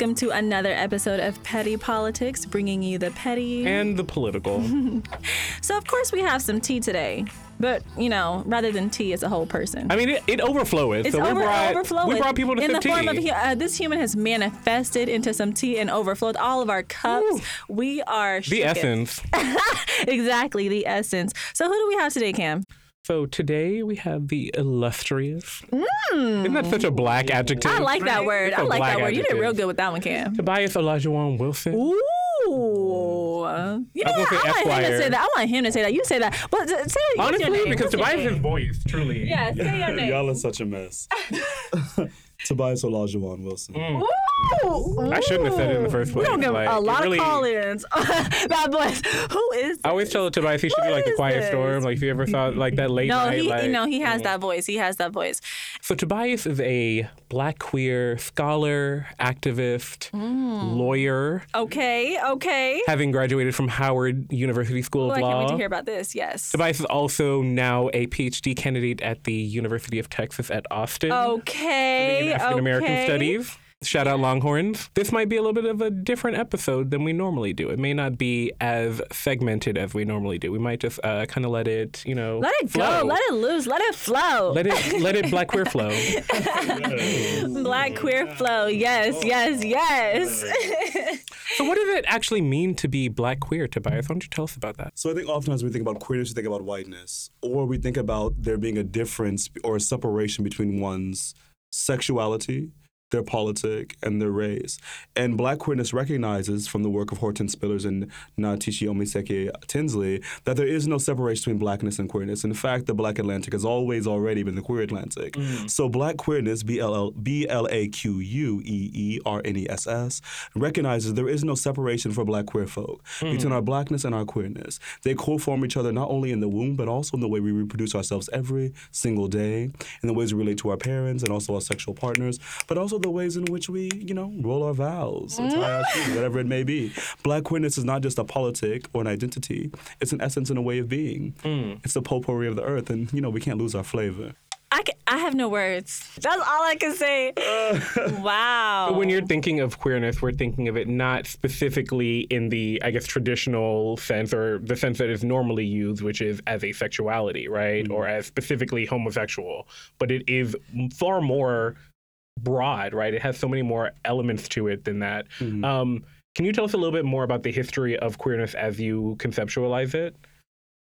Welcome to another episode of Petty Politics, bringing you the petty. and the political. so, of course, we have some tea today. But, you know, rather than tea, it's a whole person. I mean, it, it overfloweth. It's so we brought overflowing. we brought people to in the form of uh, this human has manifested into some tea and overflowed all of our cups. Ooh. We are the essence. exactly the essence. So who do we have today, Cam? So today we have the illustrious. Isn't that such a black adjective? Mm. I like that word. I like that word. You did real good with that one, Cam. Tabias Olajuawon Wilson. Ooh. You know I what? I want him to say that. I want him to say that. You say that. But say use Honestly, because Tabias' name? voice truly. Yeah, say your name. Y'all are such a mess. Tabias Olajuawon Wilson. Ooh. I shouldn't have said it in the first place. We place. don't get like, a lot really- of call-ins. that voice. Who is? This? I always tell Tabias he should do What like the Quiet this? Storm. Like if you ever saw like that late No, night. he like, no, he has that voice. He has that voice. So Tabias is a black queer scholar, activist, Mm. lawyer, Okay, okay. having graduated from Howard University School Oh, of I can't wait to hear about this. Yes. Tabias is also now a PhD candidate at the University of Texas at Austin. Okay. In African American okay. Studies. Shout out Longhorns. This might be a little bit of a different episode than we normally do. It may not be as segmented as we normally do. We might just uh, kind of let it, you know, Let it flow. go. Let it loose. Let it flow. let it let it black queer flow. Black queer flow. Yes, yes, yes. So, what does it actually mean to be black queer, Tabias? Why don't you tell us about that? So I think oftentimes we think about queerness, we think about whiteness, or we think about there being a difference or a separation between one's sexuality, their politic, and their race. And black queerness recognizes from the work of Hortense Spillers and Natasha Omise'eke Tinsley that there is no separation between blackness and queerness. In fact, the black Atlantic has always already been the queer Atlantic. Mm. So black queerness, B-L-A-Q-U-E-E-R-N-E-S-S, recognizes there is no separation for black queer folk hmm. between our blackness and our queerness. They co-form each other not only in the womb, but also in the way we reproduce ourselves every single day, in the ways we relate to our parents and also our sexual partners, but also the ways in which we, you know, roll our vows, or tie our shoes, whatever it may be. Black queerness is not just a politic or an identity; it's an essence and a way of being. Mm. It's the potpourri of the earth, and you know we can't lose our flavor. I, ca- I have no words. That's all I can say. wow. When you're thinking of queerness, we're thinking of it not specifically in the, I guess, traditional sense or the sense that is normally used, which is as a sexuality, right? Mm. Or as specifically homosexual. But it is far more broad, right? It has so many more elements to it than that. Um, can you tell us a little bit more about the history of queerness as you conceptualize it?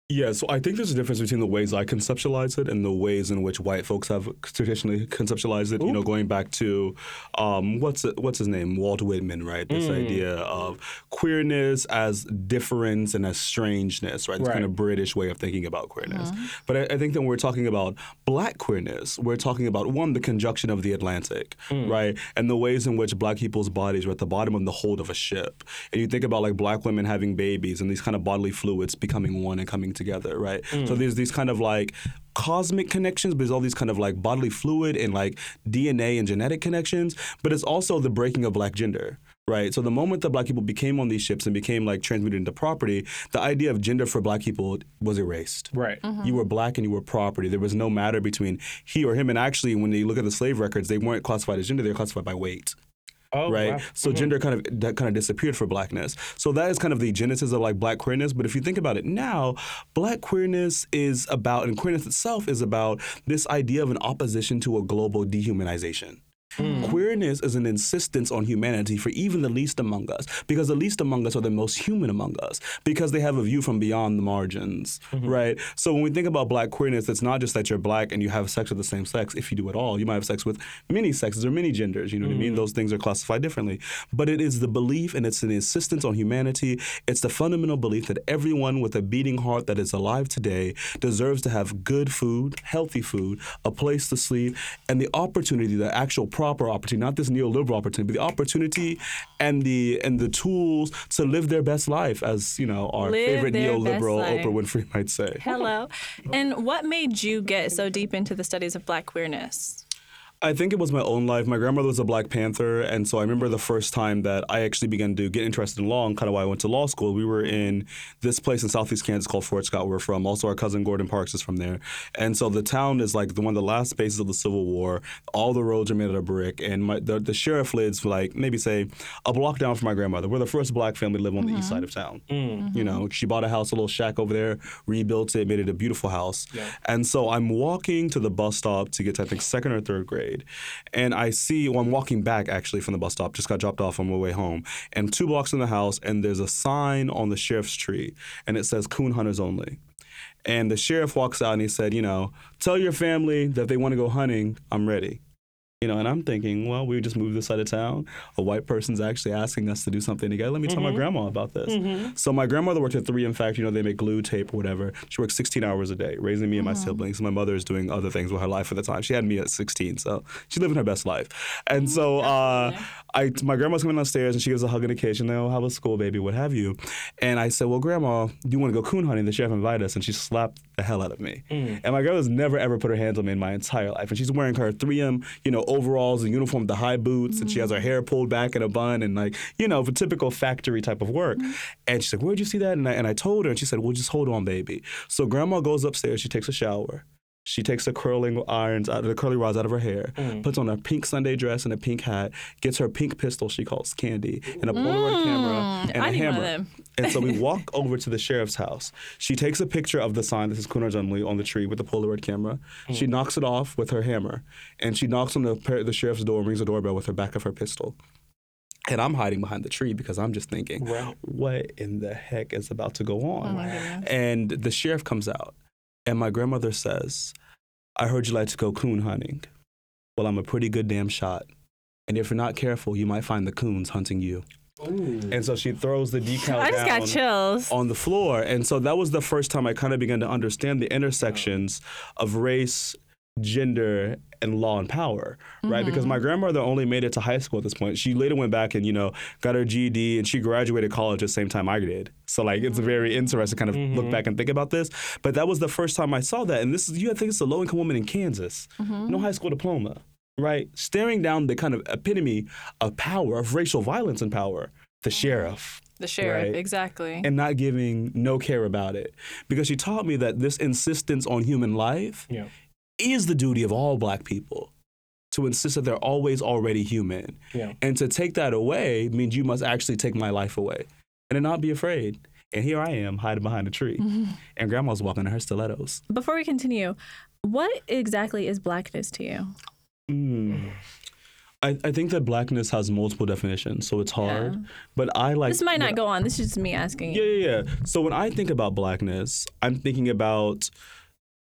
Yeah, so I think there's a difference between the ways I conceptualize it and the ways in which white folks have traditionally conceptualized it. You know, going back to um, what's what's his name, Walt Whitman, right? This mm. idea of queerness as difference and as strangeness, right? This Right. kind of British way of thinking about queerness. Uh-huh. But I, I think that when we're talking about black queerness, we're talking about one, the conjunction of the Atlantic, mm. right? And the ways in which black people's bodies are at the bottom of the hold of a ship. And you think about like black women having babies and these kind of bodily fluids becoming one and coming together, right? So mm. there's these kind of like cosmic connections, but there's all these kind of like bodily fluid and like DNA and genetic connections, but it's also the breaking of black gender. Right. So the moment that black people became on these ships and became like transmuted into property, the idea of gender for black people was erased. Right. Mm-hmm. You were black and you were property. There was no matter between he or him. And actually, when you look at the slave records, they weren't classified as gender; they were classified by weight Oh, right? wow. So mm-hmm. gender kind of that kind of disappeared for blackness. So that is kind of the genesis of like black queerness. But if you think about it now, black queerness is about and queerness itself is about this idea of an opposition to a global dehumanization. Hmm. Queerness is an insistence on humanity for even the least among us, because the least among us are the most human among us, because they have a view from beyond the margins, mm-hmm. right? So when we think about black queerness, it's not just that you're black and you have sex with the same sex, if you do at all. You might have sex with many sexes or many genders, you know what I mean? Mm-hmm. Those things are classified differently. But it is the belief and it's an insistence on humanity. It's the fundamental belief that everyone with a beating heart that is alive today deserves to have good food, healthy food, a place to sleep, and the opportunity, the actual proper opportunity, not this neoliberal opportunity, but the opportunity and the and the tools to live their best life, as you know, our Live favorite neoliberal. Oprah Winfrey might say. Hello. And what made you get so deep into the studies of black queerness? I think it was my own life. My grandmother was a Black Panther, and so I remember the first time that I actually began to get interested in law and kind of why I went to law school. We were in this place in Southeast Kansas called Fort Scott, where we're from. Also, our cousin Gordon Parks is from there, and so the town is like the one of the last spaces of the Civil War. All the roads are made out of brick, and my, the, the sheriff lives like maybe say a block down from my grandmother. We're the first Black family to live on the east mm-hmm. side of town. Mm. You know, she bought a house, a little shack over there, rebuilt it, made it a beautiful house, and so I'm walking to the bus stop to get to I think second or third grade, and I see, well, I'm walking back actually from the bus stop, just got dropped off on my way home, and two blocks from the house, and there's a sign on the sheriff's tree, and it says coon hunters only. And the sheriff walks out and he said, you know, tell your family that they want to go hunting, I'm ready. You know, and I'm thinking, well, we just moved this side of town. A white person's actually asking us to do something together. Let me tell my mm-hmm. grandma about this. Mm-hmm. So my grandmother worked at 3M Fact. You know, they make glue, tape, or whatever. She worked 16 hours a day, raising me and my mm-hmm. siblings. My mother is doing other things with her life at the time. She had me at 16, so she's living her best life. And so uh, I, my grandma's coming downstairs and she gives a hug and a kiss. And they'll have a school, baby? What have you? And I said, well, grandma, do you want to go coon hunting? The sheriff invited us, and she slapped the hell out of me. Mm. And my grandma's never ever put her hands on me in my entire life. And she's wearing her 3M, you know, overalls and uniform, with the high boots, and she has her hair pulled back in a bun, and like, you know, for typical factory type of work. Mm-hmm. And she's like, where'd you see that? And I, and I told her, and she said, well, just hold on, baby. So grandma goes upstairs, she takes a shower. She takes the curling irons out of the curly rods out of her hair, mm. puts on a pink Sunday dress and a pink hat, gets her pink pistol she calls Candy, and a Polaroid mm. camera and I a need one of hammer. them. and so we walk over to the sheriff's house. She takes a picture of the sign that says Kunar only on the tree with the Polaroid camera. She mm. knocks it off with her hammer, and she knocks on the, the sheriff's door and rings the doorbell with her back of her pistol. And I'm hiding behind the tree because I'm just thinking, Right. what in the heck is about to go on? Oh my goodness. And the sheriff comes out, and my grandmother says, I heard you like to go coon hunting. Well, I'm a pretty good damn shot. And if you're not careful, you might find the coons hunting you. And so she throws the decal I just down got chills. on the floor. And so that was the first time I kind of began to understand the intersections of race, gender, and law and power, right? Mm-hmm. Because my grandmother only made it to high school at this point. She later went back and, you know, got her GED and she graduated college at the same time I did. So, like, it's very interesting to kind of look mm-hmm. back and think about this. But that was the first time I saw that. And this is, you have to think it's a low income woman in Kansas, mm-hmm. no high school diploma, right? Staring down the kind of epitome of power, of racial violence and power, the sheriff The sheriff, Right. exactly. and not giving no care about it because she taught me that this insistence on human life Yeah. Is the duty of all black people to insist that they're always already human Yeah. and to take that away means you must actually take my life away and to not be afraid and here i am hiding behind a tree and grandma's walking in her stilettos Before we continue, what exactly is blackness to you? Mm. I, I think that blackness has multiple definitions so it's hard Yeah. but i like This might not go on. This is just me asking Yeah, yeah, yeah. So when I think about blackness, I'm thinking about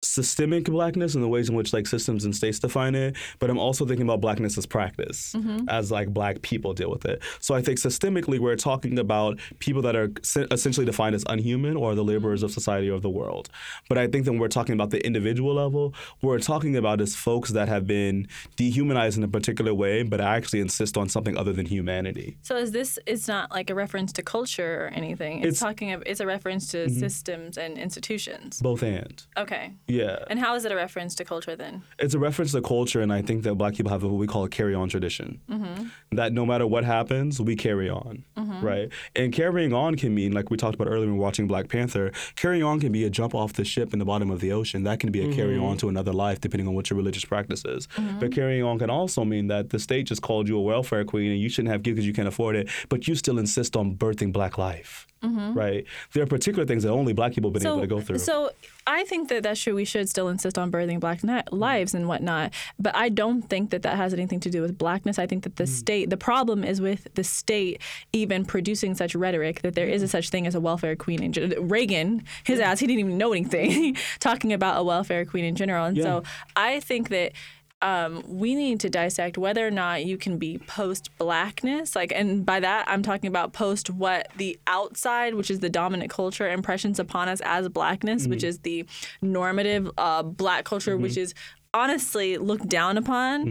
systemic blackness and the ways in which like systems and states define it, but I'm also thinking about blackness as practice, mm-hmm. as like black people deal with it. So I think systemically we're talking about people that are essentially defined as unhuman or the laborers of society or of the world. But I think that when we're talking about the individual level, what we're talking about is folks that have been dehumanized in a particular way, but actually insist on something other than humanity. So is this? It's not like a reference to culture or anything. It's, It's- talking. Of, it's a reference to mm-hmm. systems and institutions. Both and. Okay. Yeah. And how is it a reference to culture then? It's a reference to culture, and I think that black people have what we call a carry on tradition. Mm-hmm. That no matter what happens, we carry on, mm-hmm. right? And carrying on can mean, like we talked about earlier when watching Black Panther, carrying on can be a jump off the ship in the bottom of the ocean. That can be a mm-hmm. carry on to another life, depending on what your religious practice is. But carrying on can also mean that the state just called you a welfare queen and you shouldn't have kids because you can't afford it, but you still insist on birthing black life, Mm-hmm. right? There are particular things that only black people have been able to go through. So I think that that's true. We should still insist on birthing black ni- lives and whatnot. But I don't think that that has anything to do with blackness. I think that the hmm. state, the problem is with the state even producing such rhetoric that there is a hmm. such thing as a welfare queen. In gen- Reagan, his ass, he didn't even know anything, talking about a welfare queen in general. And so I think that um, we need to dissect whether or not you can be post blackness. Like, and by that, I'm talking about post what the outside, which is the dominant culture, impressions upon us as blackness, which is the normative uh, black culture, which is honestly looked down upon.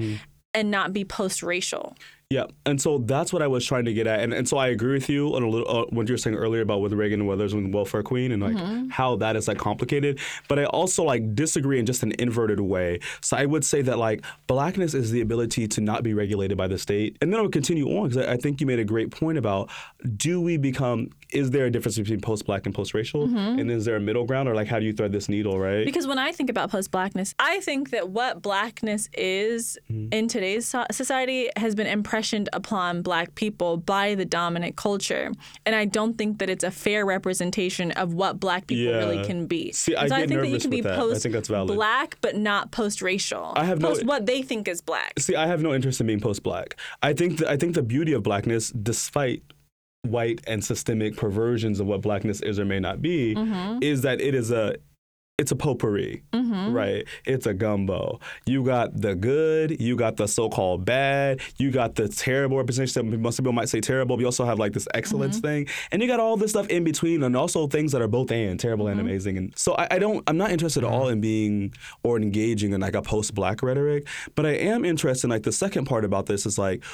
And not be post racial. Yeah, and so that's what I was trying to get at, and and so I agree with you on a little uh, what you were saying earlier about with Reagan and Weathers and welfare queen and like Mm-hmm. how that is like complicated. But I also like disagree in just an inverted way. So I would say that like blackness is the ability to not be regulated by the state, and then I would continue on because I, I think you made a great point about do we become is there a difference between post black and post racial, Mm-hmm. and is there a middle ground or like how do you thread this needle, right? Because when I think about post blackness, I think that what blackness is Mm-hmm. in today's so- society has been impressioned upon black people by the dominant culture. And I don't think that it's a fair representation of what black people really can be. See, I so get I think that you can be that. I post think that's valid. black, but not post racial. I have no- post what they think is black. See, I have no interest in being post-black. I think th- I think the beauty of blackness, despite white and systemic perversions of what blackness is or may not be, Mm-hmm. is that it is a it's a potpourri, right? It's a gumbo. You got the good, you got the so-called bad, you got the terrible representation. Most people might say terrible, but you also have like this excellence Mm-hmm. thing, and you got all this stuff in between, and also things that are both and terrible and Mm-hmm. amazing. And so I, I don't, I'm not interested at all in being or engaging in like a post-black rhetoric, but I am interested in like the second part about this is like,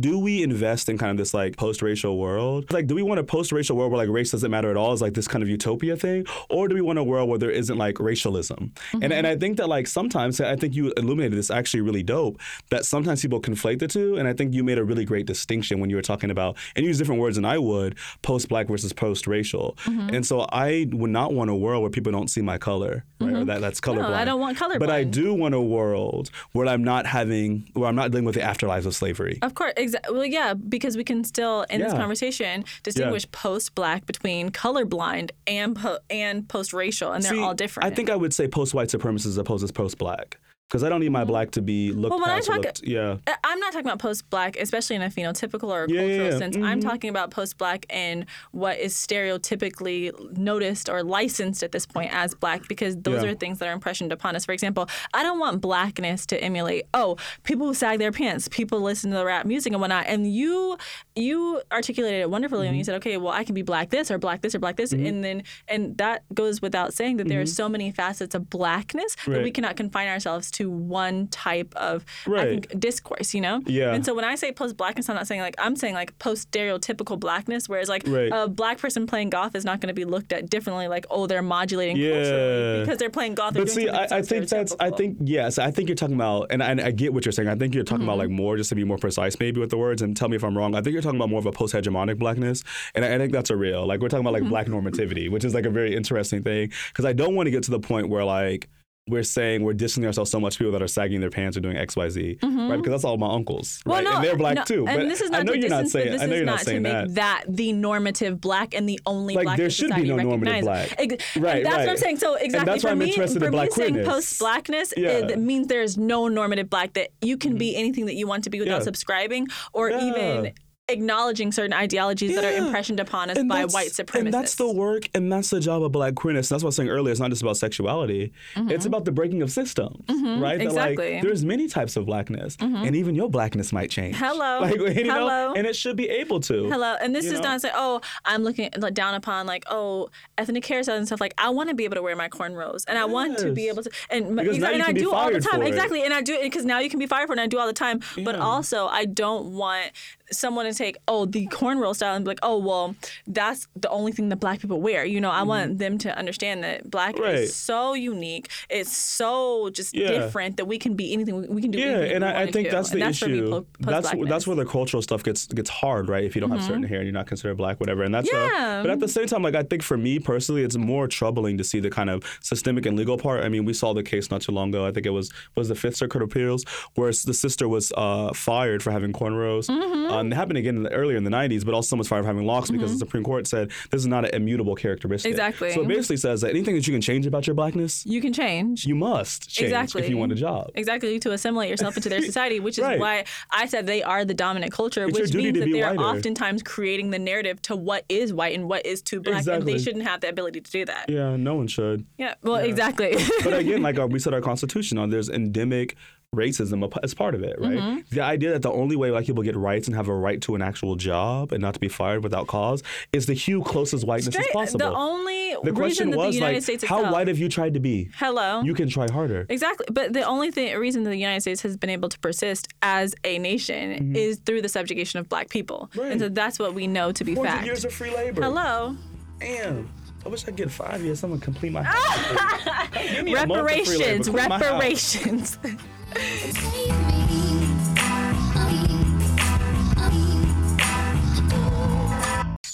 do we invest in kind of this like post-racial world? Like, do we want a post-racial world where like race doesn't matter at all? Is like this kind of utopia thing, or do we want a world where there isn't like mm-hmm. racialism? And and I mm-hmm. think that like sometimes I think you illuminated this actually really dope. That sometimes people conflate the two, and I think you made a really great distinction when you were talking about and use different words than I would post-black versus post-racial. Mm-hmm. And so I would not want a world where people don't see my color, right? Or that that's colorblind. No, I don't want colorblind. But I do want a world where I'm not having where I'm not dealing with the afterlives of slavery. Of course, exactly. Well, yeah, because we can still in this conversation distinguish post-black between colorblind and po- and post-racial, and they're See, all different. I think I would say post-white supremacist as opposed to post-black because I don't need my black to be looked Well, when I past. or talk- looked, yeah. I- I'm not talking about post-black, especially in a phenotypical or Yeah, yeah, cultural yeah. Mm-hmm. sense. I'm talking about post-black and what is stereotypically noticed or licensed at this point as black, because those Yeah. are things that are impressioned upon us. For example, I don't want blackness to emulate. Oh, people who sag their pants, people listen to the rap music and whatnot. And you, you articulated it wonderfully when you Mm-hmm. said, okay, well, I can be black this or black this or black this, and then and that goes without saying that there are so many facets of blackness that we Mm-hmm. Cannot confine ourselves to one type of I Right. think discourse, you know? Yeah. And so when I say post blackness, I'm not saying like I'm saying like post stereotypical blackness, whereas like Right. a black person playing golf is not going to be looked at differently, like oh they're modulating Yeah. culturally because they're playing golf. They're But see, I, I think that's. I think yes. I think you're talking about, and I, and I get what you're saying. I think you're talking about like Mm-hmm. more, just to be more precise, maybe with the words, and tell me if I'm wrong. I think you're talking about more of a post-hegemonic blackness, and I, I think that's a real. Like we're talking about like Mm-hmm. black normativity, which is like a very interesting thing because I don't want to get to the point where like. We're saying we're distancing ourselves so much people that are sagging their pants or doing X, Y, Z, right? Because that's all my uncles, Mm-hmm. Well, right? no, and they're black no, too. And but this is not I know to you're not saying. this I know you're not not to saying make that. the normative black and the only Like, black there should be society no normative black. Ex- Right, and that's what I'm saying. So And exactly that's why for I'm me, interested for in me black saying post blackness, Yeah. it means there's no normative black that you can be anything that you want to be without Yeah. subscribing or Yeah. even acknowledging certain ideologies that are Yeah. impressioned upon us And by white supremacists. And that's the work, and that's the job of black queerness. That's what I was saying earlier. It's not just about sexuality. It's about the breaking of systems, right? Mm-hmm. exactly. Mm-hmm. like, there's many types of blackness, and even your blackness might change. Hello. Like, you know, Hello. and it should be able to. Hello, and this is know? not saying, oh, I'm looking down upon like, oh, ethnic hairstyles and stuff. Like, I want to be able to wear my cornrows, and I want to be able to, and, Because now and I do all the time, exactly, and I do it because now you can be fired for it, and I do all the time. But also, I don't want someone to take, oh, the cornrow style and be like, oh, well, that's the only thing that black people wear. You know, I want them to understand that black Mm-hmm. Right. is so unique, it's so just Yeah. different that we can be anything. We, can do. Yeah, and I, I think do. that's the that's issue. that's. Mm-hmm. that's where the cultural stuff gets gets hard, right? If you don't have certain hair and you're not considered black, whatever. And that's uh, Yeah. but at the same time, like I think for me personally, it's more troubling to see the kind of systemic and legal part. I mean, we saw the case not too long ago. I think it was was the Fifth Circuit Appeals, where the sister was uh, fired for having cornrows. Mm-hmm. And it happened again in the, earlier in the '90s, but also someone was fired for having locks because the Supreme Court said this is not an immutable characteristic. Exactly. So it basically says that anything that you can change about your blackness, you can change. you must change Exactly. if you want a job. Exactly to assimilate yourself into their society, which is Right. why I said they are the dominant culture, It's which means that they are whiter. oftentimes creating the narrative to what is white and what is too black, and Exactly. they shouldn't have the ability to do that. Yeah, no one should. Yeah, well, exactly. but again, like uh, we said, our Constitution, uh, there's endemic racism as part of it, right? Mm-hmm. The idea that the only way black people get rights and have a right to an actual job and not to be fired without cause is to hue closest whiteness as possible. The only The question reason that was the United like, States how itself, white have you tried to be? hello You can try harder. Exactly. But the only thing, reason that the United States has been able to persist as a nation is through the subjugation of black people. Mm-hmm. Right. And so that's what we know to be 400 fact. years of free labor. Hello. Damn. I wish I could get five years. Someone complete my house. Give me a month of free labor. Reparations. Complete my house. Reparations.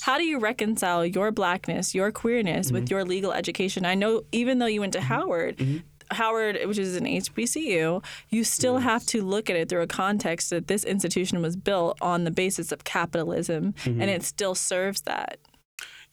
How do you reconcile your blackness, your queerness Mm-hmm. with your legal education? I know even though you went to Howard, Mm-hmm. Howard, which is an HBCU, you still have to look at it through a context that this institution was built on the basis of capitalism Mm-hmm. and it still serves that.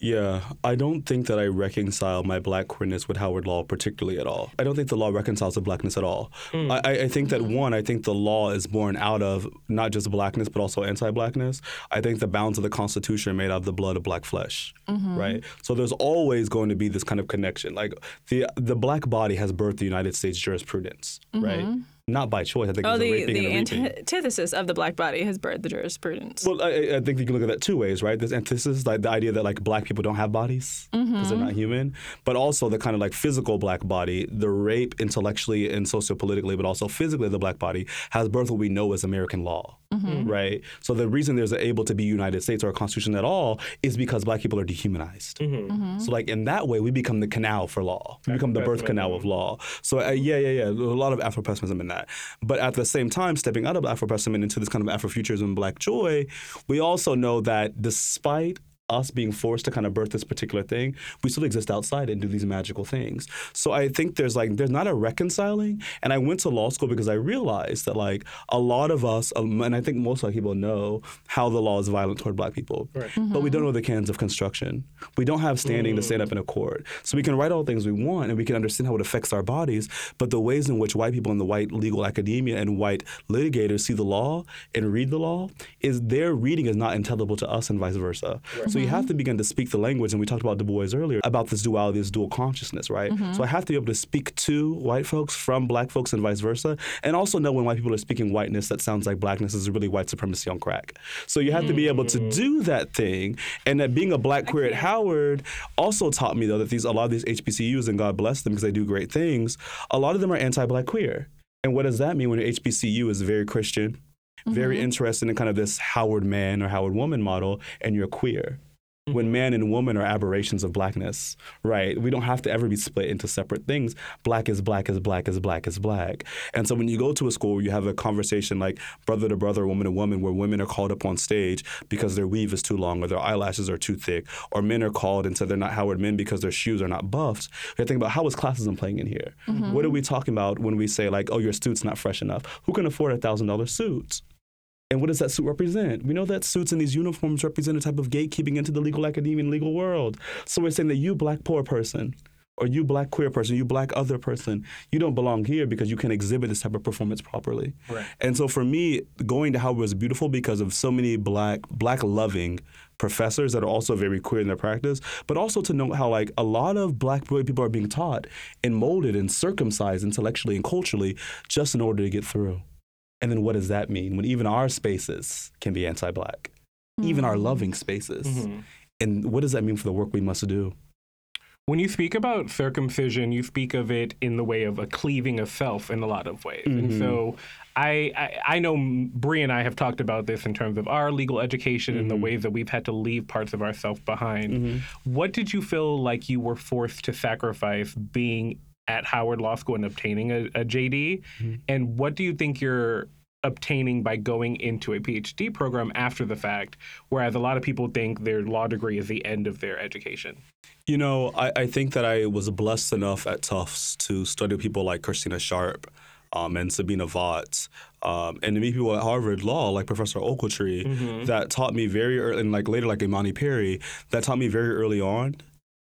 Yeah, I don't think that I reconcile my black queerness with Howard Law particularly at all. I don't think the law reconciles the blackness at all. Hmm. I, I I think that one, I think the law is born out of not just blackness but also anti-blackness. I think the bounds of the Constitution are made out of the blood of black flesh, mm-hmm. right? So there's always going to be this kind of connection. Like the the black body has birthed the United States jurisprudence, right? Mm-hmm. Not by choice. I think Oh, the, the antithesis of the black body has birthed the jurisprudence. Well, I, I think you can look at that two ways, right? This antithesis, like the idea that like black people don't have bodies because they're mm-hmm. not human, but also the kind of like physical black body, the rape intellectually and sociopolitically, but also physically, the black body has birthed what we know as American law, Mm-hmm. Mm-hmm. right? So the reason there's able to be United States or a constitution at all is because black people are dehumanized. Mm-hmm. So like in that way, we become the canal for law. We become the birth canal of law. So uh, yeah, yeah, yeah. There's a lot of Afro-pessimism in that. But at the same time, stepping out of Afro-pessimism into this kind of Afrofuturism, Black joy, we also know that despite us being forced to kind of birth this particular thing, we still exist outside and do these magical things. So I think there's like there's not a reconciling. And I went to law school because I realized that like a lot of us, um, and I think most black people know how the law is violent toward black people, Right. but we don't know the cans of construction. We don't have standing to stand up in a court. So we can write all the things we want and we can understand how it affects our bodies, but the ways in which white people in the white legal academia and white litigators see the law and read the law is their reading is not intelligible to us and vice versa. So you have to mm-hmm. begin to speak the language, and we talked about Du Bois earlier about this duality, this dual consciousness, right? Mm-hmm. So I have to be able to speak to white folks from black folks and vice versa, and also know when white people are speaking whiteness that sounds like blackness is really white supremacy on crack. So you have to be able to mm-hmm. do that thing, and that being a black queer at Howard also taught me though that these a lot of these HBCUs and God bless them because they do great things. A lot of them are anti-black queer, and what does that mean when your HBCU is very Christian? Very interested in kind of this Howard man or Howard woman model, and you're queer Mm-hmm. when man and woman are aberrations of blackness, right? We don't have to ever be split into separate things. Black is black is black is black is black. And so when you go to a school where you have a conversation like brother to brother, woman to woman, where women are called up on stage because their weave is too long or their eyelashes are too thick, or men are called and said they're not Howard men because their shoes are not buffed, you think about how is classism playing in here? Mm-hmm. What are we talking about when we say like, oh, your suit's not fresh enough? Who can afford a thousand dollar suits? And what does that suit represent? We know that suits and these uniforms represent a type of gatekeeping into the legal academia and legal world. So we're saying that you black poor person, or you black queer person, you black other person, you don't belong here because you can't exhibit this type of performance properly. Right. And so for me, going to Howard was beautiful because of so many black black loving professors that are also very queer in their practice, but also to know how like a lot of black boy people are being taught and molded and circumcised intellectually and culturally just in order to get through. And then what does that mean when even our spaces can be anti black? Even our mm-hmm. loving spaces. Mm-hmm. And what does that mean for the work we must do? When you speak about circumcision, you speak of it in the way of a cleaving of self in a lot of ways. And mm-hmm. so I, I, I know Bree and I have talked about this in terms of our legal education and the mm-hmm. ways that we've had to leave parts of ourselves behind. What did you feel like you were forced to sacrifice being at Howard Law School and obtaining a, a JD? And what do you think you're obtaining by going into a PhD program after the fact, whereas a lot of people think their law degree is the end of their education? You know, I, I think that I was blessed enough at Tufts to study people like Christina Sharpe um, and Sabina Vaught, um, and to meet people at Harvard Law like Professor Ogletree that taught me very early, and like later like Imani Perry, that taught me very early on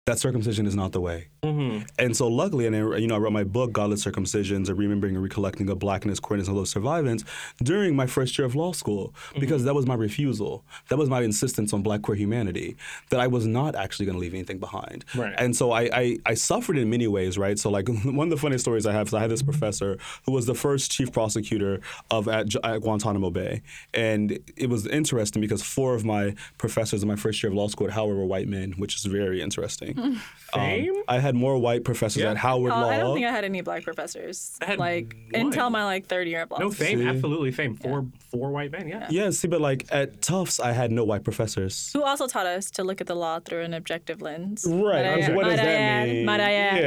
that circumcision is not the way. Mm-hmm. And so, luckily, and I, you know, I wrote my book, Godless Circumcisions: A Remembering and Recollecting of Blackness, Queerness, and Low Survivance during my first year of law school, mm-hmm. because that was my refusal. That was my insistence on Black queer humanity that I was not actually going to leave anything behind. Right. And so I, I I suffered in many ways, right? So like one of the funny stories I have is I had this mm-hmm. professor who was the first chief prosecutor of at, at Guantanamo Bay, and it was interesting because four of my professors in my first year of law school at Howard were white men, which is very interesting. Um, Same? I had more white professors Yeah. at Howard Oh, Law. I don't think I had any black professors. I had like one. until my like third year of law. No, fame, See? absolutely same. Four four white men, yeah. yeah, see, but like at Tufts, I had no white professors. Who also taught us to look at the law through an objective lens. Right. Might I, what does might I that add, mean? Might I add?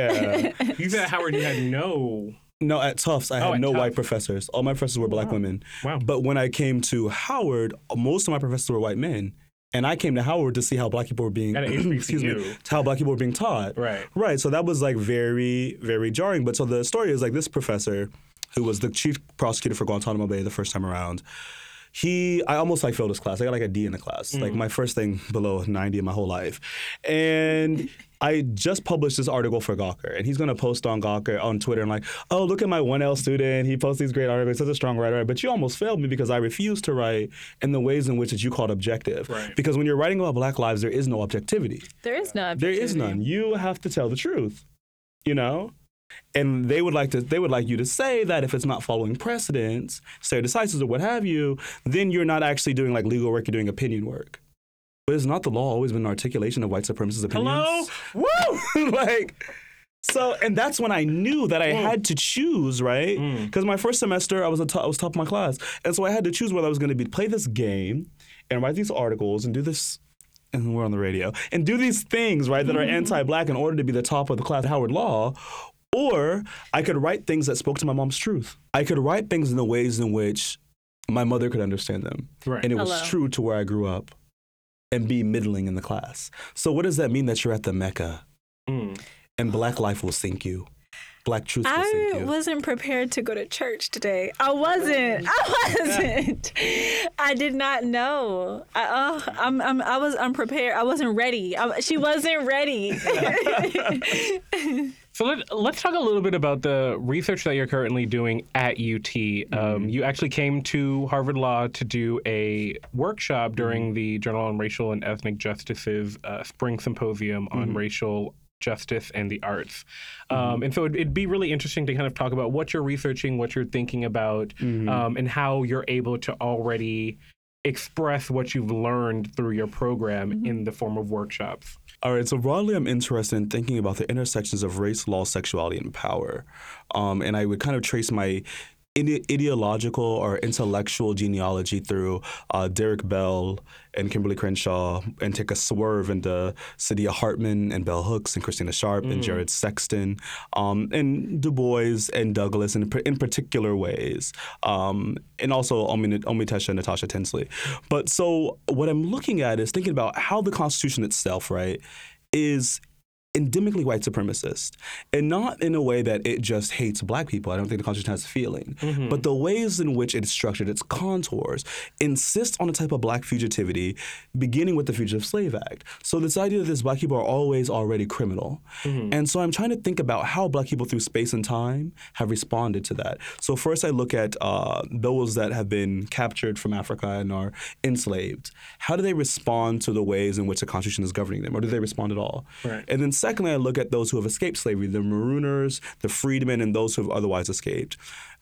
Yeah. You said at Howard you had no No, at Tufts, I Oh, had at no white professors. All my professors were black women. Wow. But when I came to Howard, most of my professors were white men. And I came to Howard to see how black people were being, excuse me, how black people were being taught. Right. Right. So that was like very, very jarring. But so the story is like this professor, who was the chief prosecutor for Guantanamo Bay the first time around, he, I almost like failed his class. I got like a D in the class, like my first thing below 90 in my whole life. And I just published this article for Gawker, and he's gonna post on Gawker on Twitter and like, oh, look at my 1L student. He posts these great articles. Such a strong writer. But you almost failed me because I refused to write in the ways in which that you called objective. Right. Because when you're writing about Black lives, there is no objectivity. There is no. There is none. You have to tell the truth. You know? And they would like to they would like you to say that if it's not following precedents, stare decisis or what have you, then you're not actually doing like legal work, you're doing opinion work. But it's not the law always been an articulation of white supremacist opinions? Hello? Woo! like so, and that's when I knew that I Mm. had to choose, right? Because my first semester, I was a was top of my class, and so I had to choose whether I was going to be play this game and write these articles and do this. And we're on the radio and do these things, right, that are anti-black in order to be the top of the class at Howard Law, or I could write things that spoke to my mom's truth. I could write things in the ways in which my mother could understand them, Right. and it was true to where I grew up, and be middling in the class. So what does that mean that you're at the Mecca? Mm. and black life will sink you. Black truth will sink I wasn't prepared to go to church today. I wasn't. I wasn't. I did not know. I, oh, I'm, I'm, I was unprepared. I wasn't ready. I, she wasn't ready. So let, let's talk a little bit about the research that you're currently doing at UT. Um, you actually came to Harvard Law to do a workshop during the Journal on Racial and Ethnic Justice's uh, Spring Symposium on Racial Justice and the Arts. Um, and so it'd, it'd be really interesting to kind of talk about what you're researching, what you're thinking about, um, and how you're able to already express what you've learned through your program in the form of workshops. All right, so broadly, I'm interested in thinking about the intersections of race, law, sexuality, and power. Um, and I would kind of trace my ide- ideological or intellectual genealogy through uh, Derek Bell and Kimberly Crenshaw and take a swerve into Saidiya Hartman and Bell Hooks and Christina Sharpe and Jared Sexton um, and Du Bois and Douglas in, in particular ways. Um, and also Omi- Omitesha and Natasha Tinsley. But so what I'm looking at is thinking about how the Constitution itself, right, is endemically white supremacist and not in a way that it just hates black people. I don't think the Constitution has a feeling. But the ways in which it's structured, its contours, insist on a type of black fugitivity, beginning with the Fugitive Slave Act. So this idea that these black people are always already criminal. And so I'm trying to think about how black people through space and time have responded to that. So first I look at uh, those that have been captured from Africa and are enslaved. How do they respond to the ways in which the Constitution is governing them? Or do they respond at all? Right. And then secondly, I look at those who have escaped slavery, the marooners, the freedmen, and those who have otherwise escaped.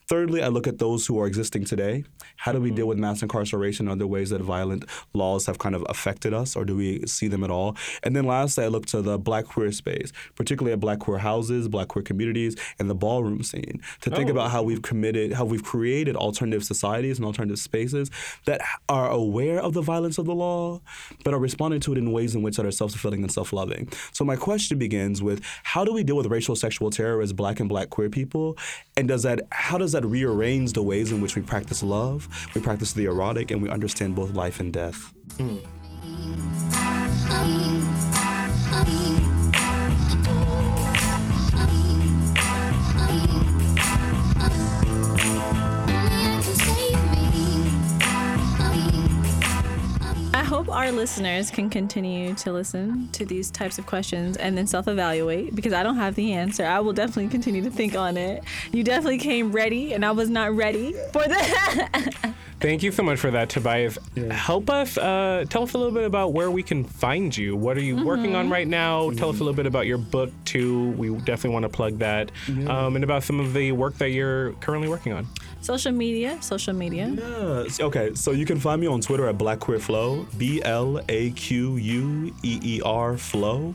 Thirdly, I look at those who are existing today. How do we deal mm-hmm. with mass incarceration and other ways that violent laws have kind of affected us, or do we see them at all? And then lastly, I look to the black queer space, particularly at black queer houses, black queer communities, and the ballroom scene, to think Oh. about how we've committed, how we've created alternative societies and alternative spaces that are aware of the violence of the law, but are responding to it in ways in which that are self-fulfilling and self-loving. So my question begins with how do we deal with racial sexual terror as black and black queer people? And does that how does that rearrange the ways in which we practice love, we practice the erotic, and we understand both life and death? I our listeners can continue to listen to these types of questions and then self evaluate because I don't have the answer. I will definitely continue to think on it. You definitely came ready, and I was not ready for that. Thank you so much for that, Tabias. Help us, uh, tell us a little bit about where we can find you. What are you working Mm-hmm. on right now? Tell us a little bit about your book, too. We definitely want to plug that. Um, and about some of the work that you're currently working on. Social media, social media. Yes. Okay, so you can find me on Twitter at Black Queer Flow, B L A Q U E E R Flow.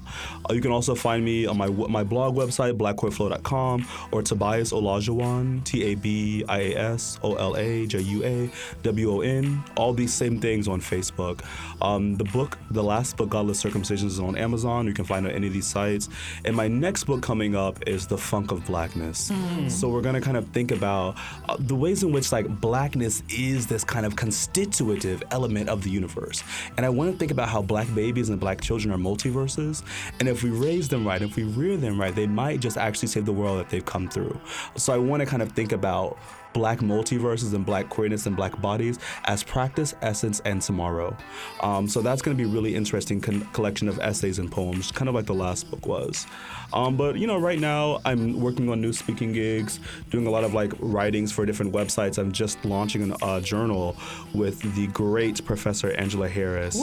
Uh, you can also find me on my my blog website, blackqueerflow.com, or Tabias Olajuawon, T A B I A S O L A J U A W O N. All these same things on Facebook. Um, the book, the last book, Godless Circumcisions, is on Amazon. You can find it on any of these sites. And my next book coming up is The Funk of Blackness. So we're gonna kind of think about uh, the ways in which like blackness is this kind of constitutive element of the universe. And I want to think about how black babies and black children are multiverses. And if we raise them right, if we rear them right, they might just actually save the world that they've come through. So I want to kind of think about black multiverses and black queerness and black bodies as practice, essence, and tomorrow. Um, so that's going to be a really interesting con- collection of essays and poems, kind of like the last book was. Um, but you know, right now I'm working on new speaking gigs, doing a lot of like writings for different websites. I'm just launching a uh, journal with the great Professor Angela Harris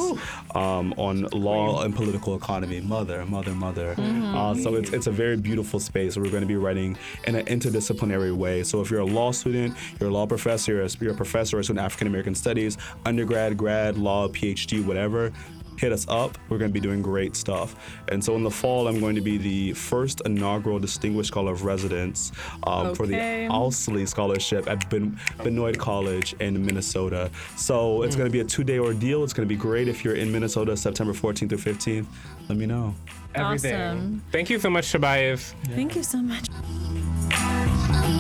um, on law and political economy. Mother, mother, mother. Uh, so it's it's a very beautiful space. We're going to be writing in an interdisciplinary way. So if you're a law student, you're a law professor, you're a, you're a professor or student African American studies, undergrad, grad, law, PhD, whatever. Hit us up. We're going to be doing great stuff. And so in the fall, I'm going to be the first inaugural Distinguished Scholar of Residence um, for the Okay. Owsley Scholarship at ben- Benoit College in Minnesota. So it's going to be a two day ordeal. It's going to be great if you're in Minnesota September 14th through 15th. Let me know. Everything. Awesome. Thank you so much, Tabias. Thank you so much. Thank you.